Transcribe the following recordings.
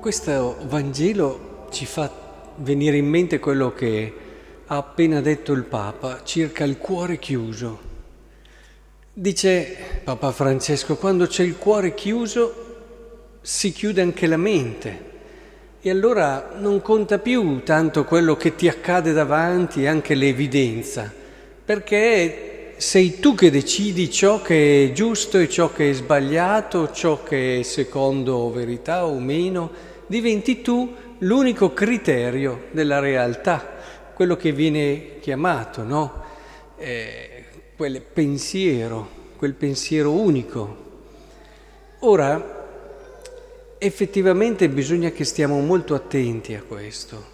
Questo Vangelo ci fa venire in mente quello che ha appena detto il Papa circa il cuore chiuso. Dice Papa Francesco, quando c'è il cuore chiuso si chiude anche la mente e allora non conta più tanto quello che ti accade davanti, anche l'evidenza, perché sei tu che decidi ciò che è giusto e ciò che è sbagliato, ciò che è secondo verità o meno diventi tu l'unico criterio della realtà, quello che viene chiamato, no? Eh, quel pensiero, quel pensiero unico. Ora, effettivamente bisogna che stiamo molto attenti a questo,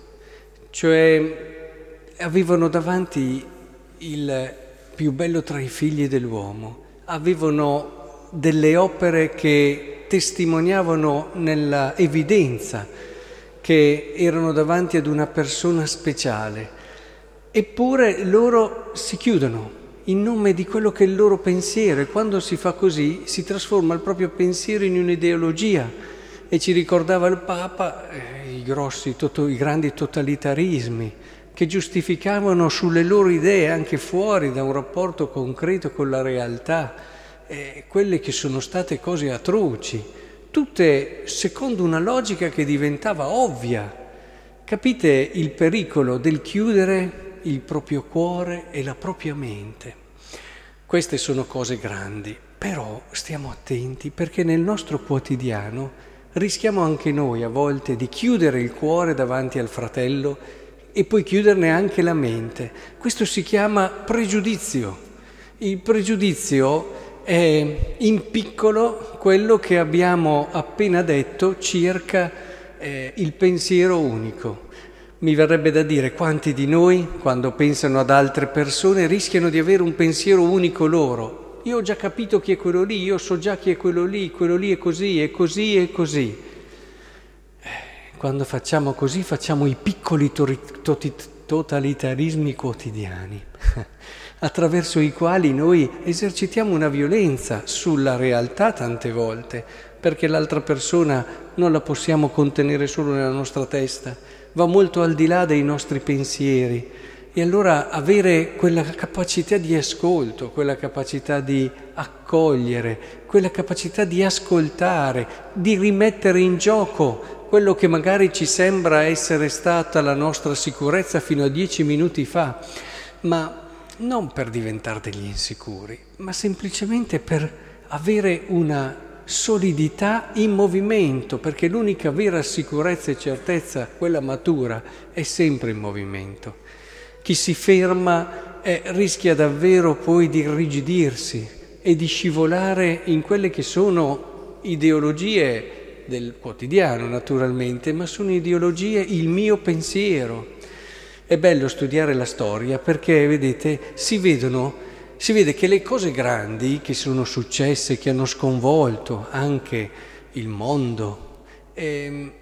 cioè avevano davanti il più bello tra i figli dell'uomo, avevano delle opere che testimoniavano nella evidenza che erano davanti ad una persona speciale, eppure loro si chiudono in nome di quello che è il loro pensiero e quando si fa così si trasforma il proprio pensiero in un'ideologia. E ci ricordava il Papa eh, i, grossi, to- i grandi totalitarismi che giustificavano sulle loro idee anche fuori da un rapporto concreto con la realtà eh, quelle che sono state cose atroci, tutte secondo una logica che diventava ovvia. Capite il pericolo del chiudere il proprio cuore e la propria mente? Queste sono cose grandi, però stiamo attenti perché nel nostro quotidiano rischiamo anche noi a volte di chiudere il cuore davanti al fratello e poi chiuderne anche la mente. Questo si chiama pregiudizio. Il pregiudizio è in piccolo quello che abbiamo appena detto circa eh, il pensiero unico. Mi verrebbe da dire quanti di noi, quando pensano ad altre persone, rischiano di avere un pensiero unico loro. Io ho già capito chi è quello lì, io so già chi è quello lì, quello lì è così, è così, è così. Quando facciamo così facciamo i piccoli totalitarismi quotidiani. attraverso i quali noi esercitiamo una violenza sulla realtà tante volte, perché l'altra persona non la possiamo contenere solo nella nostra testa, va molto al di là dei nostri pensieri. E allora avere quella capacità di ascolto, quella capacità di accogliere, quella capacità di ascoltare, di rimettere in gioco quello che magari ci sembra essere stata la nostra sicurezza fino a dieci minuti fa, ma non per diventare degli insicuri, ma semplicemente per avere una solidità in movimento, perché l'unica vera sicurezza e certezza, quella matura, è sempre in movimento. Chi si ferma eh, rischia davvero poi di irrigidirsi e di scivolare in quelle che sono ideologie del quotidiano naturalmente, ma sono ideologie il mio pensiero, è bello studiare la storia perché, vedete, si vedono, si vede che le cose grandi che sono successe, che hanno sconvolto anche il mondo, eh,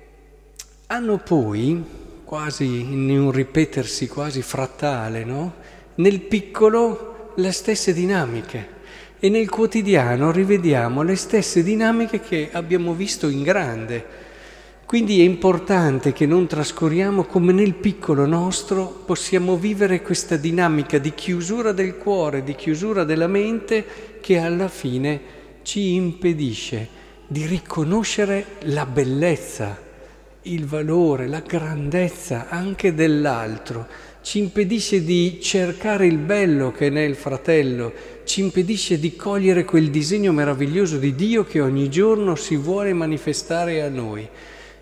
hanno poi, quasi in un ripetersi quasi frattale, no? nel piccolo le stesse dinamiche e nel quotidiano rivediamo le stesse dinamiche che abbiamo visto in grande. Quindi è importante che non trascuriamo come nel piccolo nostro possiamo vivere questa dinamica di chiusura del cuore, di chiusura della mente che alla fine ci impedisce di riconoscere la bellezza, il valore, la grandezza anche dell'altro, ci impedisce di cercare il bello che è nel fratello, ci impedisce di cogliere quel disegno meraviglioso di Dio che ogni giorno si vuole manifestare a noi.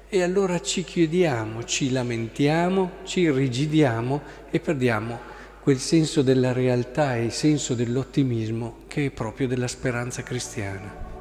E allora ci chiudiamo, ci lamentiamo, ci irrigidiamo e perdiamo quel senso della realtà e il senso dell'ottimismo che è proprio della speranza cristiana.